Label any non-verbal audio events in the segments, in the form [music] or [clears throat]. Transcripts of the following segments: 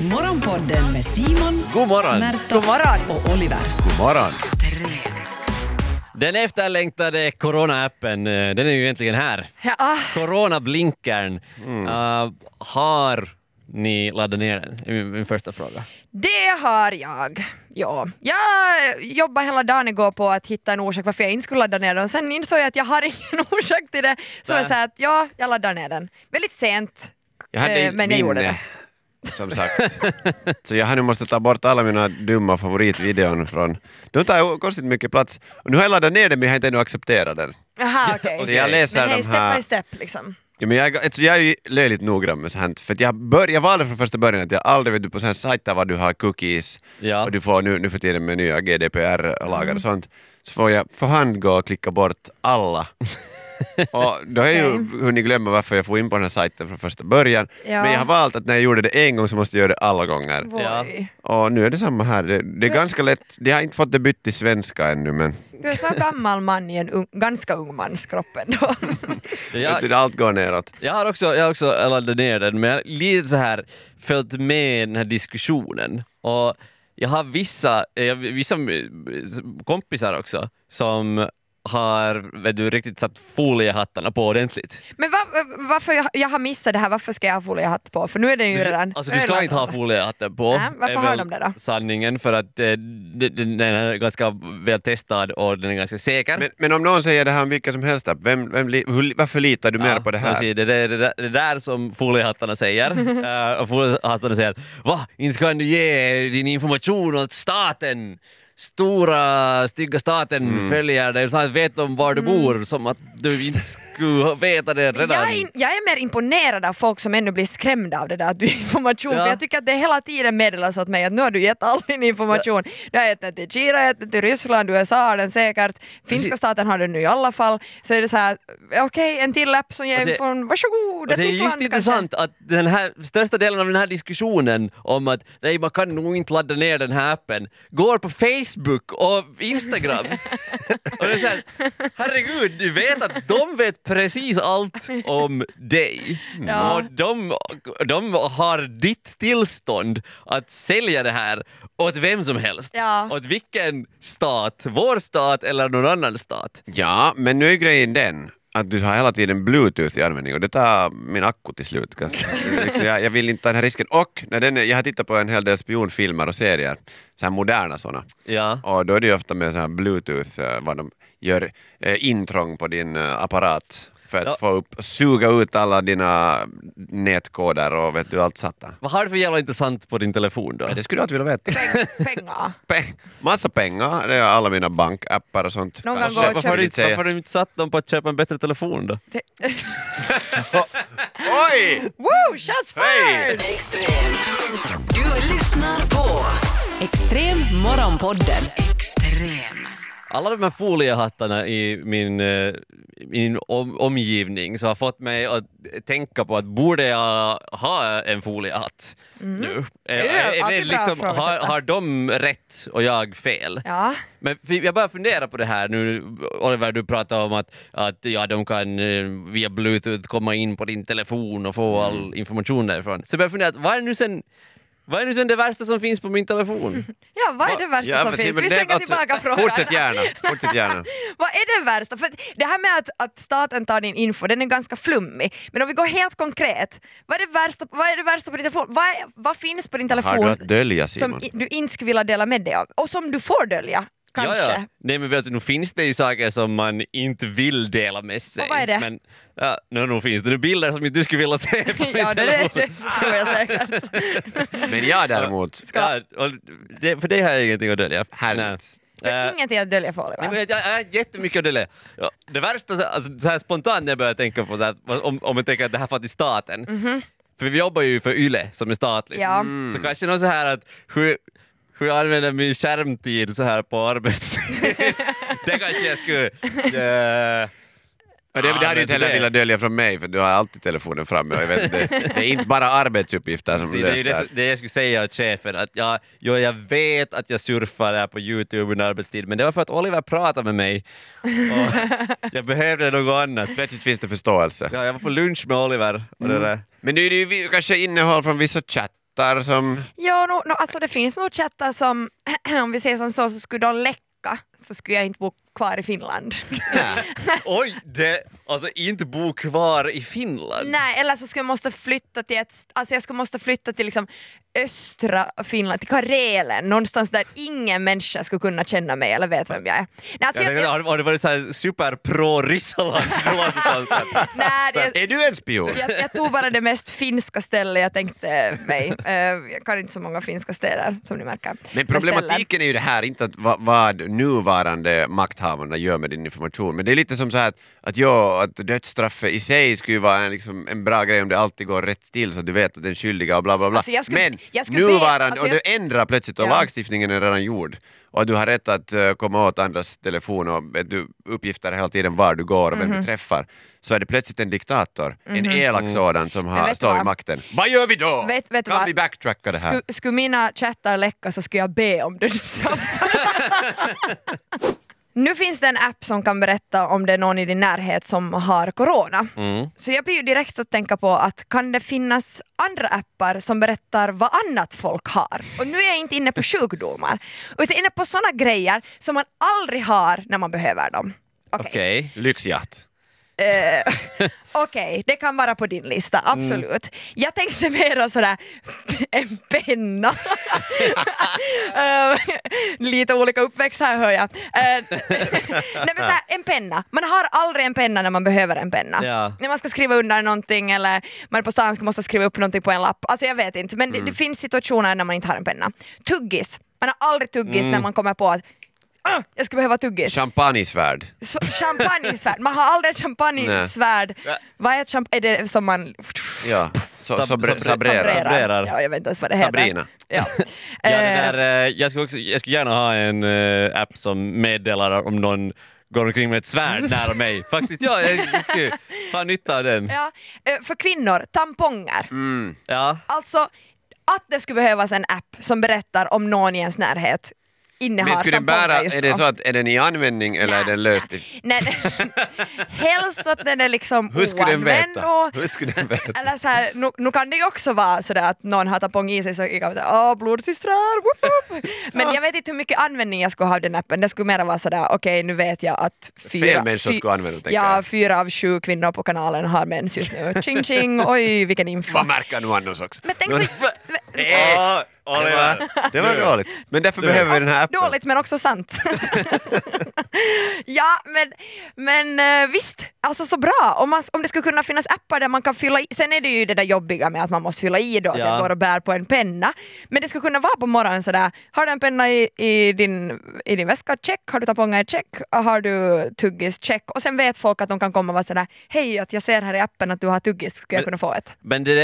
Morgonpodden med Simon, God morgon! Märta God morgon. och Oliver. God morgon! Den efterlängtade corona-appen, eh, den är ju äntligen här. Ja, Corona-blinkern. Mm. Uh, har ni laddat ner den? Det är min, min första fråga. det har jag. Ja. Jag jobbade hela dagen igår på att hitta en orsak varför jag inte skulle ladda ner den. Sen insåg jag att jag har ingen [laughs] orsak till det. Så Nej. jag sa att ja, jag laddar ner den. Väldigt sent, Jag hade eh, inte men jag gjorde minne, det. Som sagt. Så jag har nu måste ta bort alla mina dumma favoritvideon från... De tar konstigt mycket plats. Och nu har jag laddat ner den men jag har inte ännu accepterat den. Jaha, okej. [laughs] Så jag läser Men hej, de step här... by step liksom. Ja, men jag, alltså, jag är ju löjligt noggrann med sånt, för att jag, bör, jag valde från första början att jag aldrig vet du på sådana sajter var du har cookies Ja. och du får nu, nu för tiden med nya GDPR-lagar Mm. och sånt, så får jag för hand gå och klicka bort alla. Och då har jag ju hunnit glömma varför jag får in på den här sajten från första början, Ja. men jag har valt att när jag gjorde det en gång så måste jag göra det alla gånger. Ja. Och nu är det samma här, det, det är ganska lätt, de har inte fått det bytt till svenska ännu men Du är så gammal man i en ung, ganska ung mans kropp ändå. [laughs] Jag, allt går neråt. jag har också, jag har också laddat ner den, men jag har lite så här följt med den här diskussionen. Och jag har vissa, eh, vissa kompisar också som har vet du, riktigt satt foliehattarna på ordentligt. Men va, varför jag, jag har missat det här, varför ska jag ha foliehatt på? För nu är den ju redan Alltså du ska inte ha foliehatten på. Nej, varför har de det då? Sanningen för att eh, den är ganska väl testad och den är ganska säker. Men, men om någon säger det här om vilken som helst vem, vem, hur, varför litar du mer på det här? precis, Det är det, det, det där som foliehattarna säger. [laughs] Eh, och foliehattarna säger att va, inte kan du ge din information åt staten. Stora stygga staten Mm. följer dig, så att vet om var du bor som att du inte skulle veta det redan. Jag är, in, jag är mer imponerad av folk som ännu blir skrämda av det där att du information, Ja. för jag tycker att det hela tiden meddelas åt mig att nu har du gett all din information. Du har gett den till Kina, gett den till Ryssland, USA har den säkert, finska staten har den nu i alla fall. Så är det så här, okej en till app som ger information, varsågod, det är just kanske. intressant att den här största delen av den här diskussionen om att nej, man kan nog inte ladda ner den här appen går på Facebook och Instagram. och det är så här, herregud, du vet att de vet precis allt om dig. Ja. Och de, de har ditt tillstånd att sälja det här åt vem som helst. Ja. Åt vilken stat, vår stat eller någon annan stat. Ja, men nu är grejen den att du har hela tiden bluetooth i användning och det tar min akku till slut. liksom, jag, jag vill inte ta den här risken. Och när den, jag har tittat på en hel del spionfilmer och serier, så här moderna sådana. Ja. Och då är det ju ofta med så här bluetooth, eh, vad de gör eh, intrång på din eh, apparat för att Ja. få upp, suga ut alla dina nätkoder och vet du allt satan. Vad har du för jävla intressant på din telefon då? Ja, Det skulle du alltid vilja veta. Peng- Pengar. Pe- massa pengar, det är alla mina bankappar och sånt. Någon och Varför har, inte, varför har du inte satt dem på att köpa en bättre telefon då? [laughs] Oj! Woo, shots fired! Extrem. Du lyssnar på Extrem Morgonpodden. Extrem. Alla de här foliehattarna i min, eh, min om, omgivning så har fått mig att tänka på att borde jag ha en foliehatt nu? Det är Eh, alltid bra liksom, att ifrågasätta. har, har de rätt och jag fel? Ja. Men jag börjar fundera på det här nu, Oliver, du pratar om att, att ja, de kan eh, via bluetooth komma in på din telefon och få all information därifrån. Så jag börjar fundera, vad är nu sen vad är nu sen det värsta som finns på min telefon? Ja, vad är det värsta som precis, finns? men Vi det- slänger alltså, tillbaka frågan. Fortsätt gärna, fortsätt gärna. [laughs] Vad är det värsta? För att det här med att, att staten tar din info, den är ganska flummig. Men om vi går helt konkret, vad är det värsta, vad är det värsta på din telefon? Vad, är, vad finns på din Har telefon du att dölja som Simon? i- du inte skulle vilja dela med dig av? Och som du får dölja, kanske? Ja, ja. Nej men vet du, nu finns det ju saker som man inte vill dela med sig. Och vad är det? Men, ja, nu, nu finns det nu bilder som inte du skulle vilja se [laughs] på min Ja, det, det, telefon. det tror jag säkert. [laughs] Men jag däremot, Ja, och det, för det har jag ingenting att dölja. Härligt. Nej. Det är Eh, ingenting att dölja för Nej, Oliver. men jag, jag har jättemycket att dölja. Ja, det värsta, så- alltså, så här spontant när jag börjar tänka på så här, om, om jag tänker att det här till staten. För vi jobbar ju för YLE som är statligt. Ja. Så kanske något så här att hur, hur jag använder min skärmtid så här på arbetstid. [laughs] det kanske jag skulle... eh, Och det, Ja, det hade du men inte heller velat dölja från mig för du har alltid telefonen framme och jag vet, det, [laughs] det är inte bara arbetsuppgifter som Se, det det, det jag skulle säga åt chefen, att jag, ja, jag vet att jag surfar där på Youtube under arbetstid, men det var för att Oliver pratade med mig [laughs] jag behövde något annat. Plötsligt finns det förståelse. Ja, jag var på lunch med Oliver och det där. Men nu är det ju kanske innehåll från vissa chatt chattar som... Ja, no, no, alltså det finns nog chattar som, [clears throat] om vi säger som så, så skulle de läcka så skulle jag inte bo kvar i Finland. [laughs] Oj, det, alltså inte bo kvar i Finland. Nej, eller så skulle jag måste flytta till ett, alltså jag skulle måste flytta till liksom östra Finland, till Karelen, någonstans där ingen människa skulle kunna känna mig eller vet vem jag är. Nej, alltså Jag jag, tänkte, har, det varit super pro Ryssland? [laughs] nej, det, Är du en spion? jag, jag tog bara det mest finska stället jag tänkte mig. Eh, jag kan inte så många finska städer som ni märker. Men problematiken är ju det här, inte att vad, vad nuvarande makthavarna gör med din information, men det är lite som så här att, att, ja, att dödsstraffet i sig skulle ju vara en, liksom, en bra grej om det alltid går rätt till så att du vet att den skyldiga och bla bla bla. Alltså, skulle- men skulle be- nuvarande, alltså, och du ändrar plötsligt och Ja. lagstiftningen är redan gjord och du har rätt att eh, komma åt andras telefon och vet du, uppgifter hela tiden var du går och vem Mhm. du träffar, så är det plötsligt en diktator, en elak sådan som har, står vid makten. Vad gör vi då? Vet- vet kan vad? vi backtracka det här? Skulle, skulle mina chattar läcka så skulle jag be om dödsstraff. [laughs] [laughs] nu finns det en app som kan berätta om det är någon i din närhet som har corona. Mm. Så jag blir ju direkt att tänka på att kan det finnas andra appar som berättar vad annat folk har? Och nu är jag inte inne på sjukdomar, utan inne på sådana grejer som man aldrig har när man behöver dem. Okej, Okej. Lyxjatt. Eh, [laughs] Okej, det kan vara på din lista, absolut. Jag tänkte mer sådär, en penna. Eh, lite olika uppväxt här hör jag. Eh, Nej, men såhär, en penna, man har aldrig en penna när man behöver en penna. Ja. När man ska skriva under någonting eller man är på stan och måste skriva upp någonting på en lapp. Alltså jag vet inte, men det, det finns situationer när man inte har en penna. Tuggis, man har aldrig tuggis när man kommer på att "Ah, jag skulle behöva tuggis. Champagnesvärd. Så, champagnesvärd, man har aldrig champagnesvärd. Vad är, champ- är det som man Ja, så, Sab- sabre- sabrerar. Sabrerar. Ja, jag vet inte ens vad det heter. Sabrina. Ja. [laughs] Ja, Eh, där, eh, jag, skulle också, jag skulle gärna ha en eh, app som meddelar om någon går omkring med ett svärd [laughs] nära mig. Faktiskt, ja, jag skulle ha nytta av den. ja. För kvinnor, tamponger. Mm. Ja. Alltså att det skulle behövas en app som berättar om någon i ens närhet innehar Men skulle den bära, just är det så att är den i användning eller är den löst. [laughs] Nej, nej. helst att den är liksom Hur skulle den veta? och Hur skulle den veta? Eller så här, nu, nu kan det ju också vara sådär att någon har tampong i sig så jag kan säga åh blodsystrar, woop, woop." Men jag vet inte hur mycket användning jag skulle ha av den appen. Det skulle mer vara sådär okej nu vet jag att fyra, Fel människor skulle använda den, ja, fyra av sju kvinnor på kanalen har mens just nu. Ching ching, [laughs] oj vilken info. Vad märker nu annars också? Men tänk så... [laughs] Det var, det var dåligt. Men därför behöver vi den här appen. Dåligt men också sant. [laughs] ja men, men eh, visst, alltså så bra. Om, man, om det skulle kunna finnas appar där man kan fylla i, sen är det ju det där jobbiga med att man måste fylla i då, att Ja. jag går och bär på en penna. Men det skulle kunna vara på morgonen sådär, har du en penna i, i, din, i din väska? Check. Har du tamponger? Check. Har du tuggis? Check. Och sen vet folk att de kan komma och vara sådär, hej att jag ser här i appen att du har tuggis, skulle jag kunna få ett? Men det,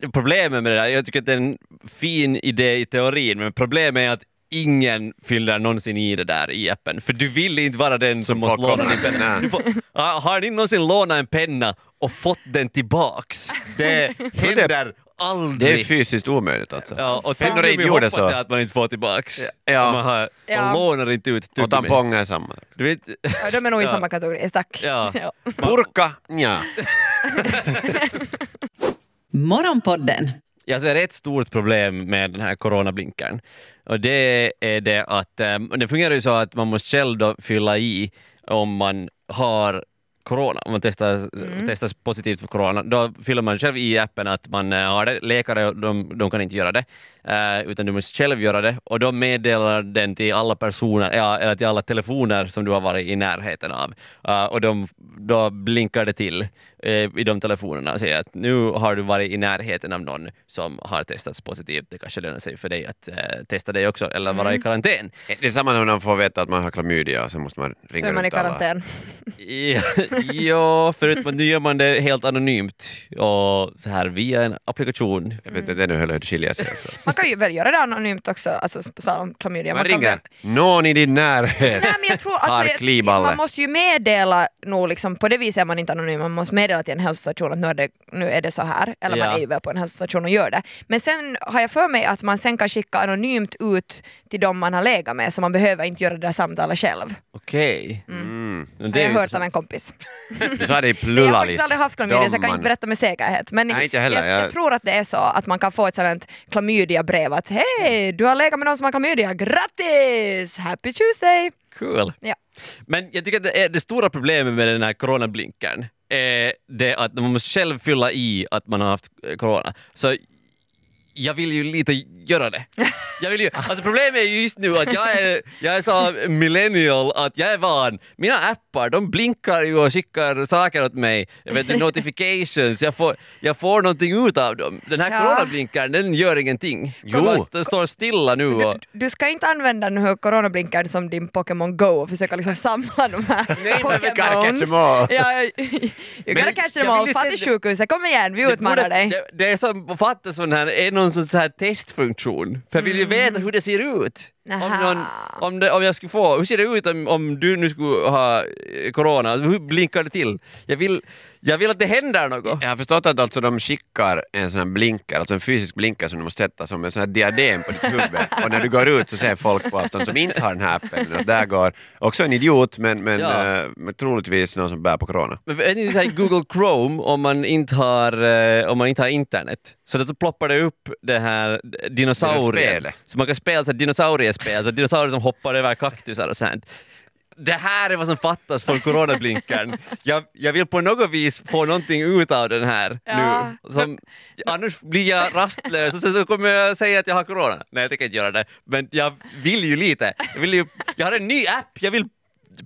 det, problemet med det där, jag tycker att det är en fin idé i teorin, men problemet är att ingen fyller någonsin i det där i appen. För du vill inte vara den som, Som måste låna din penna. Du får, har ni någonsin lånat en penna och fått den tillbaks? Det [laughs] händer aldrig. Det är fysiskt omöjligt alltså. Ja, och Pennor är inte gjorda så. att man inte får tillbaks. Ja. Och Man, har, Ja. man lånar inte ut Och tuggummi. tamponger är samma. Du vet, Ja, de är nog i [laughs] Ja. samma kategori, tack. Ja. [laughs] Ja. Morgonpodden Jag ser ett stort problem med den här coronablinkern. Och det är det att um, det fungerar ju så att man måste själv då fylla i om man har corona, om man testar, testas positivt för corona, då fyller man själv i appen att man eh, har det. Läkare de, de kan inte göra det, utan du måste själv göra det och då meddelar den till alla personer, ja, eller till alla telefoner som du har varit i närheten av. Eh, och de, då blinkar det till eh, i de telefonerna och säger att nu har du varit i närheten av någon som har testats positivt. Det kanske lönar sig för dig att eh, testa det också eller vara i karantän. Det är samma när man får veta att man har klamydia och så måste man Så ringa är man i runt karantän. Ja, ja, förutom att nu gör man det helt anonymt och så här via en applikation. Jag vet inte hur det skiljer sig. Alltså. Man kan ju väl göra det anonymt också, alltså på tal om klamydia. Man ringer väl- någon i din närhet. Nej men jag tror alltså, jag, man måste ju meddela nog liksom, på det viset är man inte anonym, man måste meddela till en hälsostation att nu är det, nu är det så här, eller Ja. man är ju väl på en hälsostation och gör det. Men sen har jag för mig att man sen kan skicka anonymt ut till de man har legat med så man behöver inte göra det där samtalet själv. Okej. Mm. Men Det har jag hört av en kompis. Du sa det i [laughs] Nej, jag har faktiskt aldrig haft klamydia så jag kan inte berätta med säkerhet. Men Nej, inte heller. Jag, jag tror att det är så att man kan få ett sådant klamydia-brev att hej, du har legat med någon som har klamydia, grattis! Happy Tuesday! Cool. Ja. Men jag tycker att det, är det stora problemet med den här coronablinkern är det att man måste själv fylla i att man har haft eh, corona. Så jag vill ju lite göra det. Jag vill ju, alltså problemet är ju just nu att jag är, jag är så millennial att jag är van. Mina appar de blinkar ju och skickar saker åt mig. Jag vet, notifications, jag får, jag får någonting ut av dem. Den här Ja. coronablinkern den gör ingenting. Jo. Den står stilla nu och... Du, du ska inte använda den här coronablinkaren som din Pokémon Go och försöka liksom samla de här Pokémons. Ja, you gotta catch them all. vill Fatt inte- till sjukhuset, kom igen, vi utmanar dig. Det, det är som fattas sån här, är någon sån så här testfunktion. För jag vill ju veta hur det ser ut. Om, någon, om, det, om jag skulle få, hur ser det ut om, om du nu skulle ha eh, corona? Hur blinkar det till? Jag vill, jag vill att det händer något. Jag har förstått att alltså de skickar en sån här blinker, alltså en fysisk blinker som du måste sätta som en sån här diadem på ditt huvud. Och när du går ut så ser folk på avstånd som inte har den här appen. Och där går också en idiot, men, men, Ja. men troligtvis någon som bär på corona. Men vet ni, så här, Google Chrome, om man inte har, eh, om man inte har internet, så, det så ploppar det upp det här dinosaurier. Det. Så man kan spela så här dinosauriespel, så dinosaurier som hoppar över kaktusar och sånt. Det här är vad som fattas från coronablinkern. Jag, jag vill på något vis få någonting ut av den här Ja. nu. Som, annars blir jag rastlös och sen så kommer jag säga att jag har corona. Nej, jag tänker inte göra det. Men jag vill ju lite. Jag, vill ju, jag har en ny app, jag vill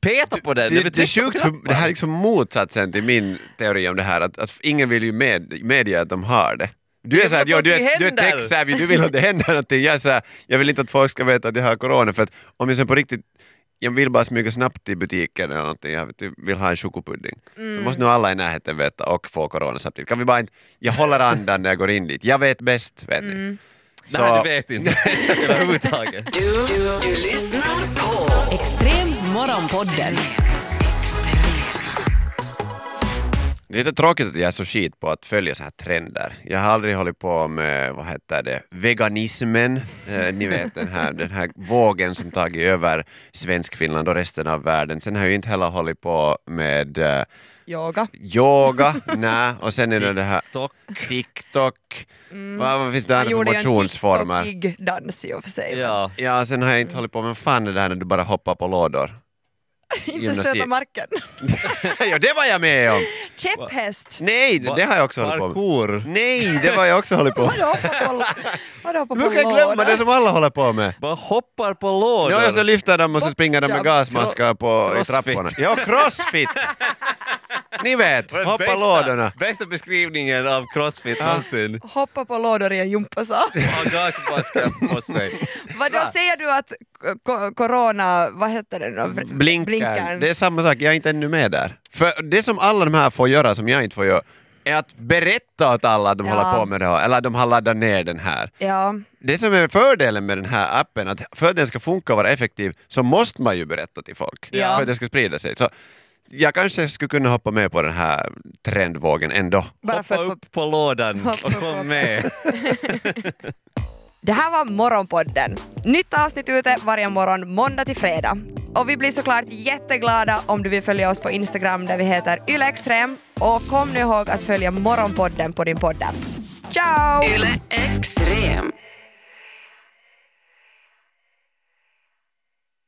peta på den. Det, vill det är sjukt, hur- det här är liksom motsatsen till min teori om det här, att, att ingen vill ju med, medge att de har det. Du är såhär, att jo, du är, du är tech-savvy, du vill att det händer någonting. Jag är såhär, jag vill inte att folk ska veta att jag har corona för att om jag sen på riktigt jag vill bara smyga snabbt till butiken eller någonting, jag vill ha en chokopudding. Så måste nog alla i närheten veta och få corona samtidigt. Kan vi bara inte, jag håller andan när jag går in dit. Jag vet bäst, vet ni. Så, Nej, du vet inte [laughs] överhuvudtaget. Du, du, du lyssnar på Extrem Morgonpodden. Det är lite tråkigt att jag är så skit på att följa så här trender. Jag har aldrig hållit på med, vad heter det, veganismen. Eh, ni vet den här, den här vågen som tagit över Svenskfinland och resten av världen. Sen har jag ju inte heller hållit på med eh, Yoga. yoga, [laughs] nej. och sen är det det här TikTok. TikTok. Vad, vad finns det andra för gjorde ju en motionsformer? TikTok-dans i och för sig. Ja. Ja, sen har jag inte hållit på med, fan det här när du bara hoppar på lådor? [laughs] Inte stöta marken. [laughs] ja, det var jag med om! Käpphäst. Nej, det, det har jag också hållit på med. Parkour. Nej, det var jag också hållit på med. Vadå hoppa på, vadå hoppa på Hur kan glömma det som alla håller på med? Bara hoppar på lådor. Ja, och så lyfter de och så springer de med gasmaskar på, i trapporna. Ja, crossfit! [laughs] [laughs] Ni vet, hoppa bästa- lådorna. Bästa beskrivningen av crossfit någonsin. Hoppa på lådor i en gympasal. [laughs] Ha gasmasker på sig. Vadå säger du att ko- corona, vad heter det nu? Blinkern. Det är samma sak, jag är inte ännu med där. För det som alla de här får göra, som jag inte får göra, är att berätta åt alla att de Ja. håller på med det här, eller att de har laddat ner den här. Ja, Det som är fördelen med den här appen, att för att den ska funka och vara effektiv så måste man ju berätta till folk Ja. för att den ska sprida sig. Så jag kanske skulle kunna hoppa med på den här trendvågen ändå. bara för Hoppa att få... upp på lådan Hoppa och upp. kom med. [laughs] Det här var Morgonpodden. Nytt avsnitt ute varje morgon måndag till fredag. Och vi blir såklart jätteglada om du vill följa oss på Instagram där vi heter ylextrem. Och kom nu ihåg att följa Morgonpodden på din podd. Ciao! Yle Extrem.